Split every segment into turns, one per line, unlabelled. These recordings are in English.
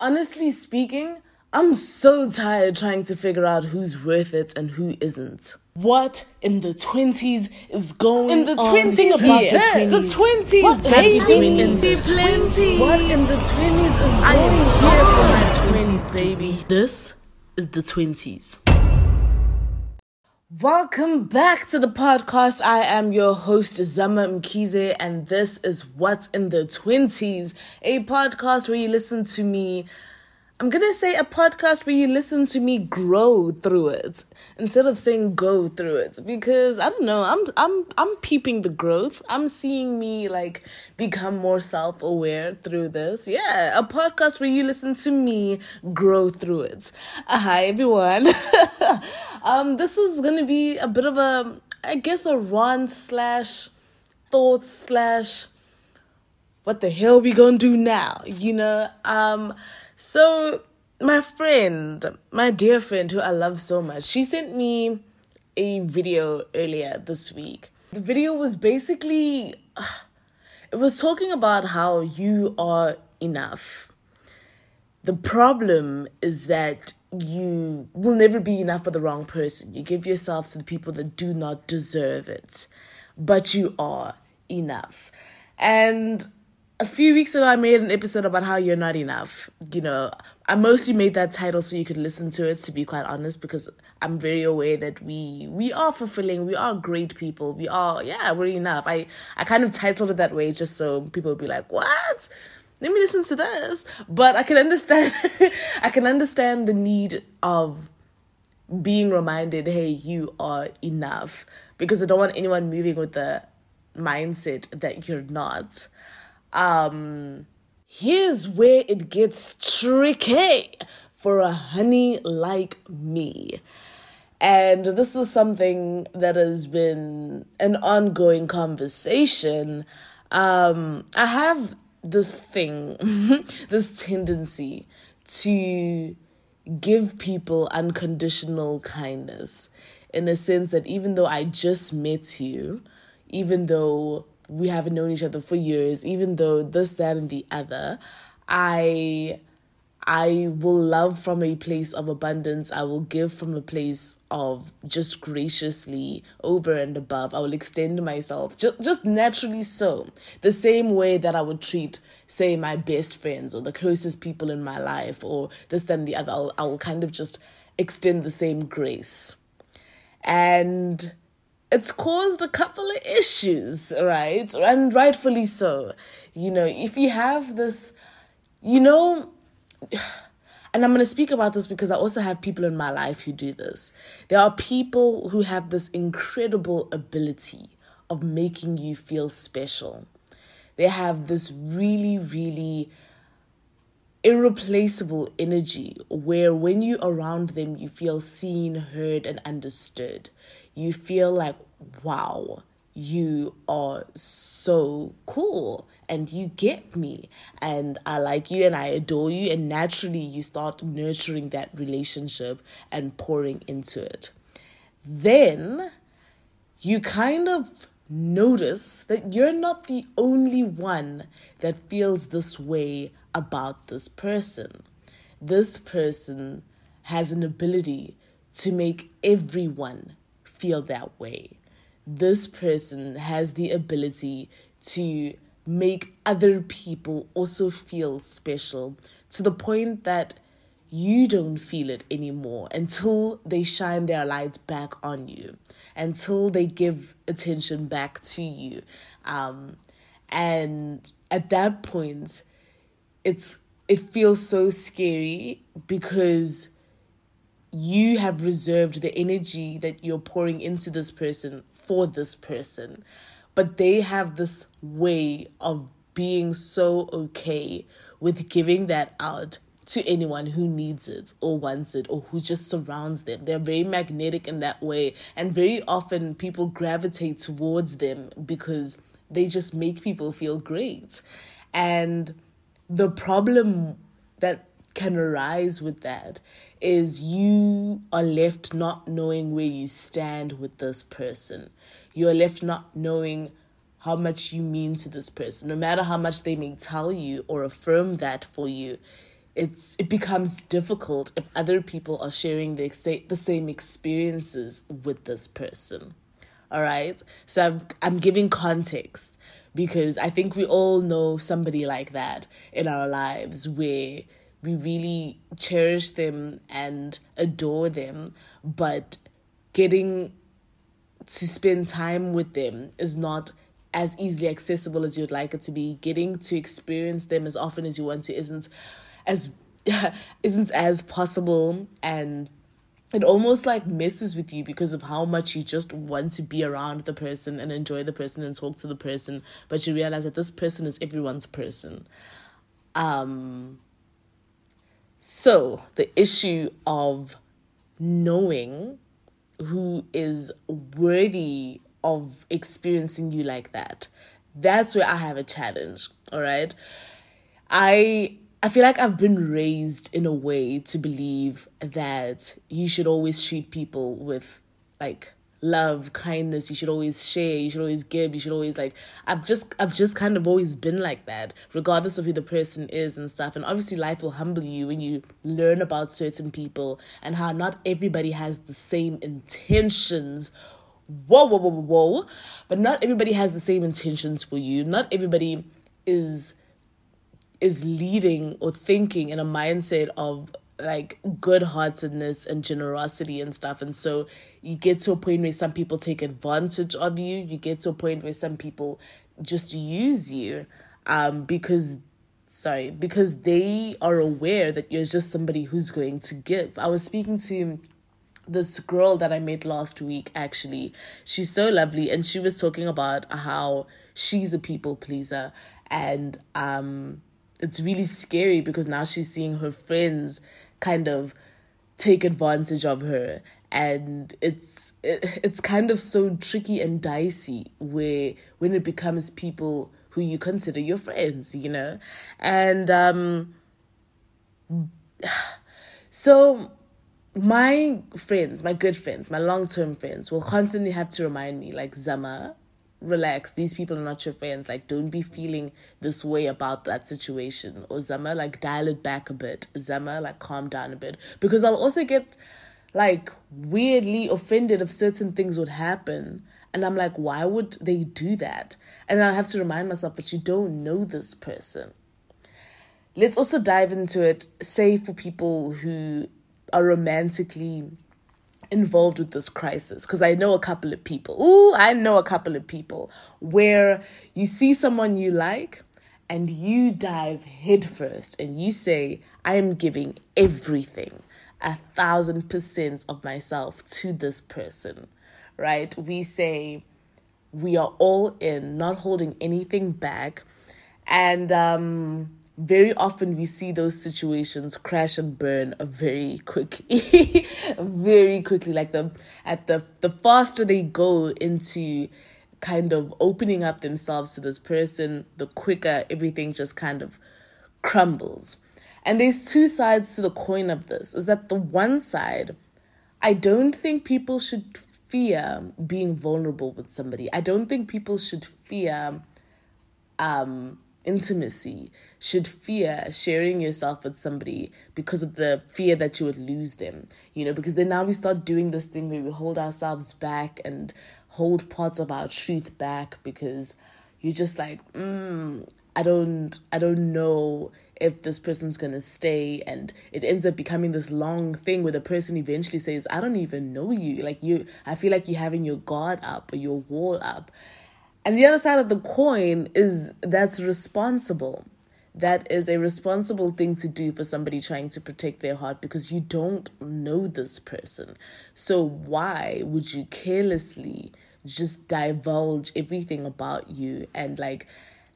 honestly speaking, I'm so tired trying to figure out who's worth it and who isn't. What in the 20s is going
In the
on?
20s
Think
here.
the 20s.
The 20s,
What
baby.
in the 20s? What in the 20s is
I
going
am
here
here
for my 20s, baby? This is the 20s. Welcome back to the podcast. I am your host, Zama Mkize, and this is What's in the 20s, a podcast where you listen to me. I'm gonna say a podcast where you listen to me grow through it instead of saying go through it because I don't know. I'm I'm I'm peeping the growth. I'm seeing me like become more self aware through this. Yeah, a podcast where you listen to me grow through it. Uh, hi everyone. um, this is gonna be a bit of a I guess a rant slash thought slash what the hell we gonna do now you know um so my friend my dear friend who i love so much she sent me a video earlier this week the video was basically it was talking about how you are enough the problem is that you will never be enough for the wrong person. You give yourself to the people that do not deserve it, but you are enough. And a few weeks ago, I made an episode about how you're not enough. You know, I mostly made that title so you could listen to it. To be quite honest, because I'm very aware that we we are fulfilling, we are great people, we are yeah, we're enough. I I kind of titled it that way just so people would be like, what? let me listen to this but i can understand i can understand the need of being reminded hey you are enough because i don't want anyone moving with the mindset that you're not um here's where it gets tricky for a honey like me. And this is something that has been an ongoing conversation. Um i have this thing, this tendency to give people unconditional kindness in a sense that even though I just met you, even though we haven't known each other for years, even though this, that, and the other, I I will love from a place of abundance. I will give from a place of just graciously over and above. I will extend myself just, just naturally so. The same way that I would treat, say, my best friends or the closest people in my life or this, then the other. I'll, I will kind of just extend the same grace. And it's caused a couple of issues, right? And rightfully so. You know, if you have this, you know, and I'm going to speak about this because I also have people in my life who do this. There are people who have this incredible ability of making you feel special. They have this really, really irreplaceable energy where when you're around them, you feel seen, heard, and understood. You feel like, wow, you are so cool and you get me and I like you and I adore you and naturally you start nurturing that relationship and pouring into it. Then you kind of notice that you're not the only one that feels this way about this person. This person has an ability to make everyone feel that way this person has the ability to make other people also feel special to the point that you don't feel it anymore until they shine their lights back on you, until they give attention back to you. Um, and at that point, it's it feels so scary because you have reserved the energy that you're pouring into this person for this person. But they have this way of being so okay with giving that out to anyone who needs it or wants it or who just surrounds them. They're very magnetic in that way. And very often people gravitate towards them because they just make people feel great. And the problem that can arise with that is you are left not knowing where you stand with this person. You're left not knowing how much you mean to this person. No matter how much they may tell you or affirm that for you, it's it becomes difficult if other people are sharing the the same experiences with this person. All right? So I'm I'm giving context because I think we all know somebody like that in our lives where we really cherish them and adore them, but getting to spend time with them is not as easily accessible as you'd like it to be. Getting to experience them as often as you want to isn't as isn't as possible and it almost like messes with you because of how much you just want to be around the person and enjoy the person and talk to the person but you realize that this person is everyone's person um so the issue of knowing who is worthy of experiencing you like that that's where i have a challenge all right? I I feel like I've been raised in a way to believe that you should always treat people with like love, kindness, you should always share, you should always give, you should always like I've just I've just kind of always been like that, regardless of who the person is and stuff. And obviously life will humble you when you learn about certain people and how not everybody has the same intentions. Whoa, whoa, whoa, whoa. But not everybody has the same intentions for you. Not everybody is is leading or thinking in a mindset of like good heartedness and generosity and stuff. And so you get to a point where some people take advantage of you. You get to a point where some people just use you um, because sorry, because they are aware that you're just somebody who's going to give. I was speaking to this girl that I met last week actually. She's so lovely and she was talking about how she's a people pleaser and um it's really scary because now she's seeing her friends kind of take advantage of her. And it's it, it's kind of so tricky and dicey where when it becomes people who you consider your friends you know? And um so my friends my good friends my long-term friends will constantly have to remind me like zama relax. These people are not your friends. Like don't be feeling this way about that situation. Or zama like dial it back a bit. Zama like calm down a bit. Because i'll also get like weirdly offended if certain things would happen. And i'm like why would they do that? And i have to remind myself but you don't know this person. Let's also dive into it say for people who are romantically involved with this crisis because I know a couple of people. Ooh, I know a couple of people where you see someone you like and you dive headfirst and you say, I am giving everything, a thousand percent of myself to this person, right? We say, we are all in, not holding anything back. And um, very often we see those situations crash and burn very quickly very quickly. Like the at the the faster they go into kind of opening up themselves to this person the quicker everything just kind of crumbles. And there's two sides to the coin of this is that the one side i don't think people should fear being vulnerable with somebody. I don't think people should fear um intimacy should fear sharing yourself with somebody because of the fear that you would lose them you know because then now we start doing this thing where we hold ourselves back and hold parts of our truth back because you're just like mm, i don't i don't know if this person's going to stay. And it ends up becoming this long thing where the person eventually says i don't even know you. Like you i feel like you're having your guard up or your wall up and the other side of the coin is that's responsible. That is a responsible thing to do for somebody trying to protect their heart because you don't know this person. So, why would you carelessly just divulge everything about you and like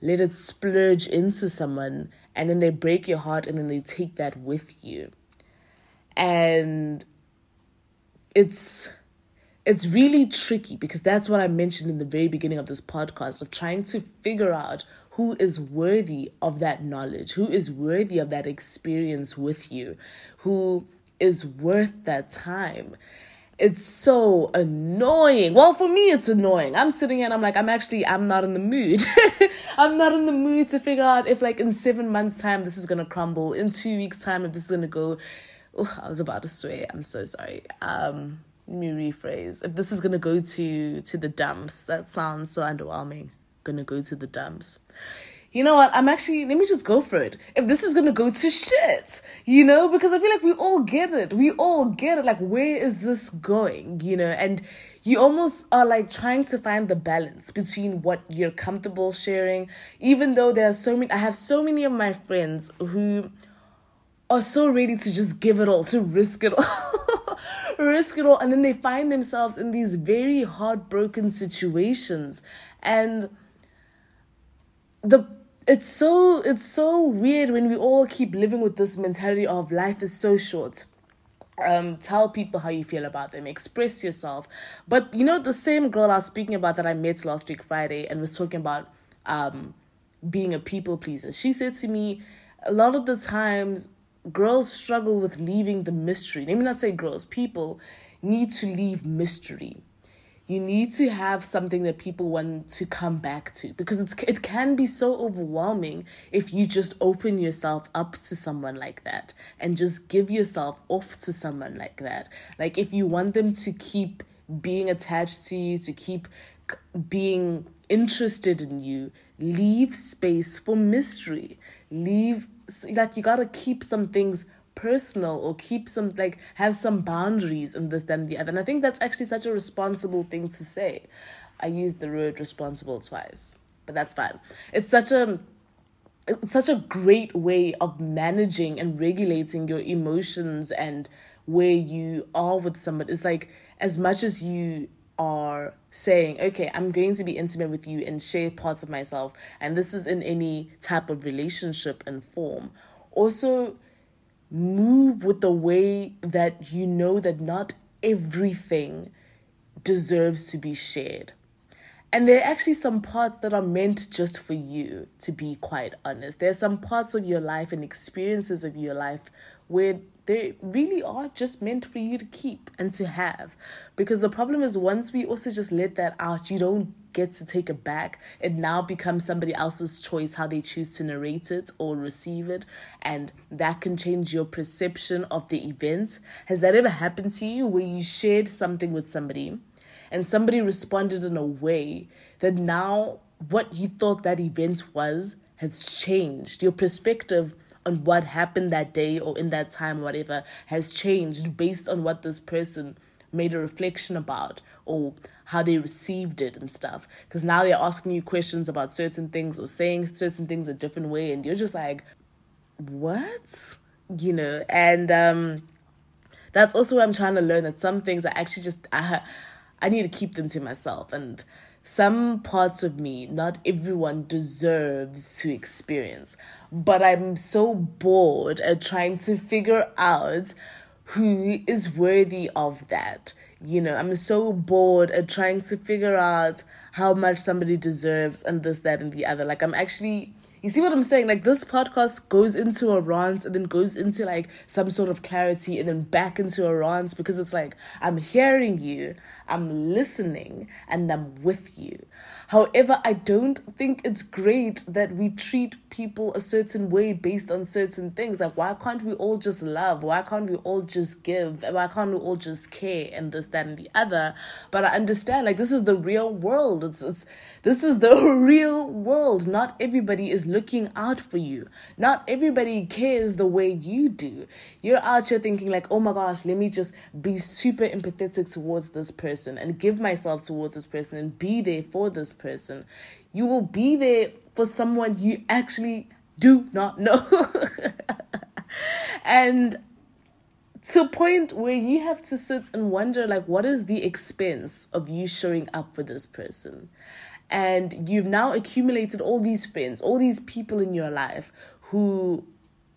let it splurge into someone and then they break your heart and then they take that with you? And it's it's really tricky because that's what I mentioned in the very beginning of this podcast of trying to figure out who is worthy of that knowledge, who is worthy of that experience with you, who is worth that time. it's so annoying. Well, for me, it's annoying. I'm sitting here and I'm like, I'm actually, I'm not in the mood. I'm not in the mood to figure out if, like, in seven months' time, this is gonna crumble. In two weeks' time, if this is gonna go. Oh, I was about to swear. I'm so sorry. Um, me rephrase. If this is gonna go to to the dumps, that sounds so underwhelming. Gonna go to the dumps you know what? I'm actually, let me just go for it. If this is gonna go to shit, you know, because I feel like we all get it. We all get it. Like, where is this going, you know? And you almost are like trying to find the balance between what you're comfortable sharing, even though there are so many, I have so many of my friends who are so ready to just give it all, to risk it all. risk it all. And then they find themselves in these very heartbroken situations. And the it's so it's so weird when we all keep living with this mentality of life is so short um tell people how you feel about them express yourself but you know the same girl i was speaking about that i met last week friday and was talking about um being a people pleaser she said to me a lot of the times girls struggle with leaving the mystery. Let me not say girls. People need to leave mystery. You need to have something that people want to come back to because it's it can be so overwhelming if you just open yourself up to someone like that and just give yourself off to someone like that. Like if you want them to keep being attached to you to keep being interested in you leave space for mystery. Leave like you got to keep some things personal or keep some like have some boundaries in this than the other. And I think that's actually such a responsible thing to say. I used the word responsible twice, but that's fine. It's such a it's such a great way of managing and regulating your emotions and where you are with somebody. It's like as much as you are saying, okay, I'm going to be intimate with you and share parts of myself, and this is in any type of relationship and form. Also, move with the way that you know that not everything deserves to be shared. And there are actually some parts that are meant just for you, to be quite honest. There are some parts of your life and experiences of your life where they really are just meant for you to keep and to have. Because the problem is, once we also just let that out, you don't get to take it back. It now becomes somebody else's choice how they choose to narrate it or receive it. And that can change your perception of the event. Has that ever happened to you where you shared something with somebody and somebody responded in a way that now what you thought that event was has changed? Your perspective on what happened that day or in that time whatever has changed based on what this person made a reflection about or how they received it and stuff. Because now they're asking you questions about certain things or saying certain things a different way, and you're just like, what? You know, and um, that's also what I'm trying to learn that some things I actually just, I, I need to keep them to myself. And some parts of me, not everyone deserves to experience. But I'm so bored at trying to figure out who is worthy of that. You know, I'm so bored at trying to figure out how much somebody deserves and this, that, and the other. Like, I'm actually you see what I'm saying? Like this podcast goes into a rant and then goes into like some sort of clarity and then back into a rant because it's like I'm hearing you, I'm listening, and I'm with you. However, I don't think it's great that we treat people a certain way based on certain things. Like, why can't we all just love? Why can't we all just give? Why can't we all just care and this, that, and the other? But I understand, like, this is the real world. It's, it's, this is the real world. Not everybody is looking out for you. Not everybody cares the way you do. You're out here thinking, like, oh my gosh, let me just be super empathetic towards this person and give myself towards this person and be there for this person. You will be there for someone you actually do not know. and to a point where you have to sit and wonder like what is the expense of you showing up for this person and you've now accumulated all these friends all these people in your life who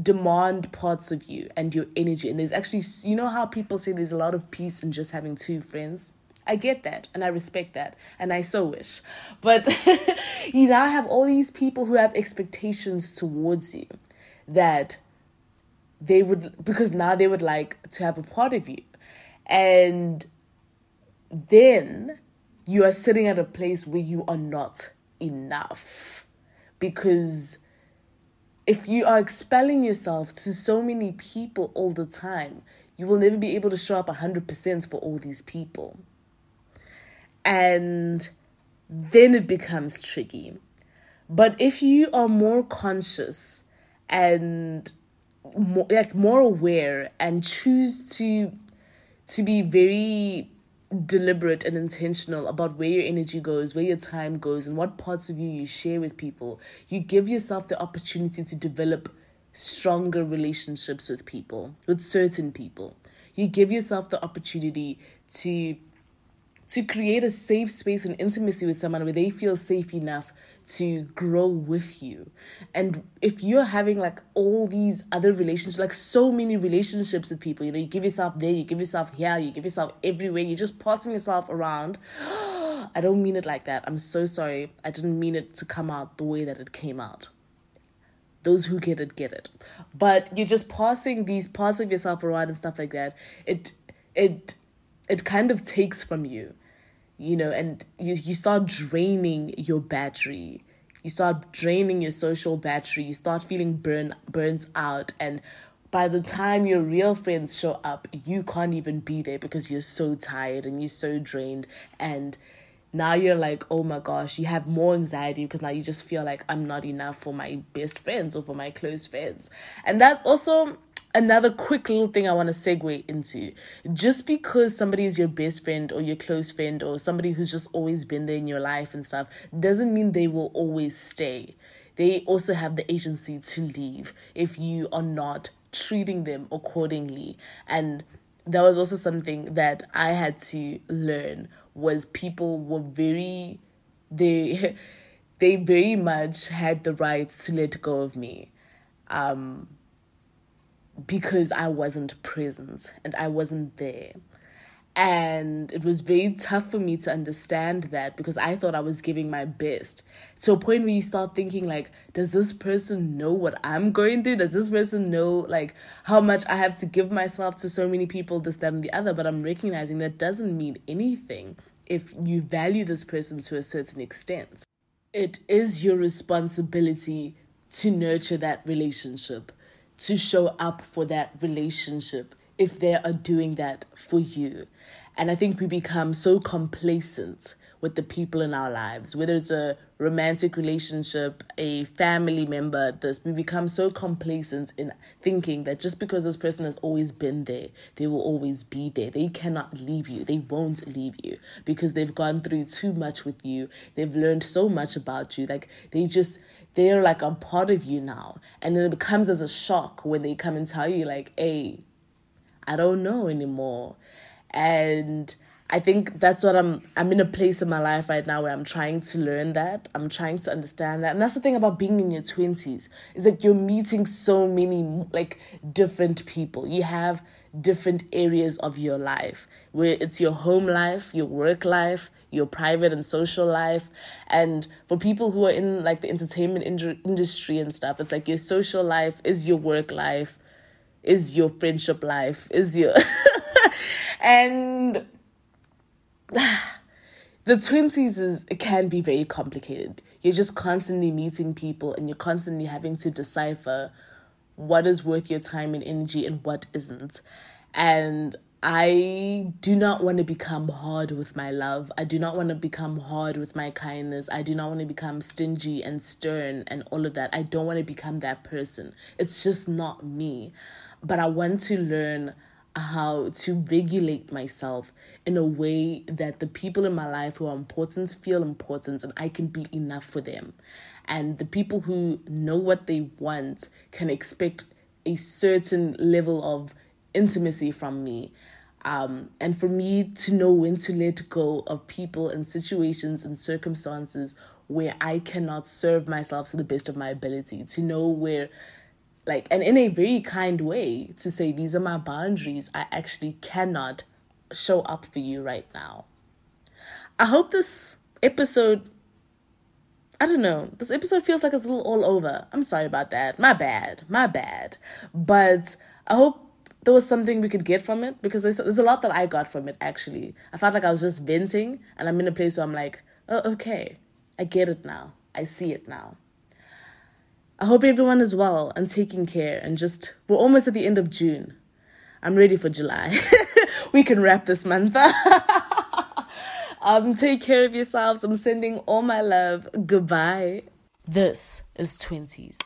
demand parts of you and your energy and there's actually you know how people say there's a lot of peace in just having two friends I get that and I respect that and I so wish. But you now have all these people who have expectations towards you that they would, because now they would like to have a part of you. And then you are sitting at a place where you are not enough. Because if you are expelling yourself to so many people all the time, you will never be able to show up 100% for all these people. And then it becomes tricky. But if you are more conscious and more, like more aware and choose to to be very deliberate and intentional about where your energy goes, where your time goes, and what parts of you you share with people, you give yourself the opportunity to develop stronger relationships with people, with certain people. You give yourself the opportunity to to create a safe space and intimacy with someone where they feel safe enough to grow with you. And if you're having like all these other relationships, like so many relationships with people, you know, you give yourself there, you give yourself here, you give yourself everywhere, you're just passing yourself around. I don't mean it like that. I'm so sorry. I didn't mean it to come out the way that it came out. Those who get it get it. But you're just passing these parts of yourself around and stuff like that. It it it kind of takes from you you know, and you, you start draining your battery. You start draining your social battery. You start feeling burn burnt out and by the time your real friends show up, you can't even be there because you're so tired and you're so drained and now you're like, oh my gosh, you have more anxiety because now you just feel like I'm not enough for my best friends or for my close friends. And that's also another quick little thing I want to segue into. Just because somebody is your best friend or your close friend or somebody who's just always been there in your life and stuff doesn't mean they will always stay. They also have the agency to leave if you are not treating them accordingly. And that was also something that I had to learn was people were very they they very much had the right to let go of me. Um because I wasn't present and I wasn't there. And it was very tough for me to understand that because I thought I was giving my best. To a point where you start thinking, like, does this person know what I'm going through? Does this person know, like, how much I have to give myself to so many people, this, that, and the other? But I'm recognizing that doesn't mean anything if you value this person to a certain extent. It is your responsibility to nurture that relationship to show up for that relationship if they are doing that for you. And I think we become so complacent with the people in our lives, whether it's a romantic relationship, a family member, this, we become so complacent in thinking that just because this person has always been there, they will always be there. They cannot leave you. They won't leave you because they've gone through too much with you. They've learned so much about you. Like they just, they're like a part of you now. And then it becomes as a shock when they come and tell you, like, hey, I don't know anymore. And I think that's what I'm I'm in a place in my life right now where I'm trying to learn that. I'm trying to understand that. And that's the thing about being in your 20s is that you're meeting so many like different people. You have different areas of your life where it's your home life, your work life, your private and social life. And for people who are in like the entertainment in- industry and stuff, it's like your social life is your work life, is your friendship life, is your and the 20s is it can be very complicated you're just constantly meeting people and you're constantly having to decipher what is worth your time and energy and what isn't and I do not want to become hard with my love. I do not want to become hard with my kindness. I do not want to become stingy and stern and all of that. I don't want to become that person. It's just not me. But I want to learn how to regulate myself in a way that the people in my life who are important feel important and I can be enough for them. And the people who know what they want can expect a certain level of intimacy from me. Um, and for me to know when to let go of people and situations and circumstances where I cannot serve myself to the best of my ability, to know where like and in a very kind way to say these are my boundaries. I actually cannot show up for you right now. I hope this episode i don't know this episode feels like it's a little all over. I'm sorry about that. My bad. My bad. But i hope there was something we could get from it because there's, there's a lot that I got from it actually. I felt like I was just venting and I'm in a place where I'm like, oh, okay, I get it now. I see it now. I hope everyone is well and taking care and just, we're almost at the end of June. I'm ready for July. we can wrap this month. um, take care of yourselves. I'm sending all my love. Goodbye. This is 20s.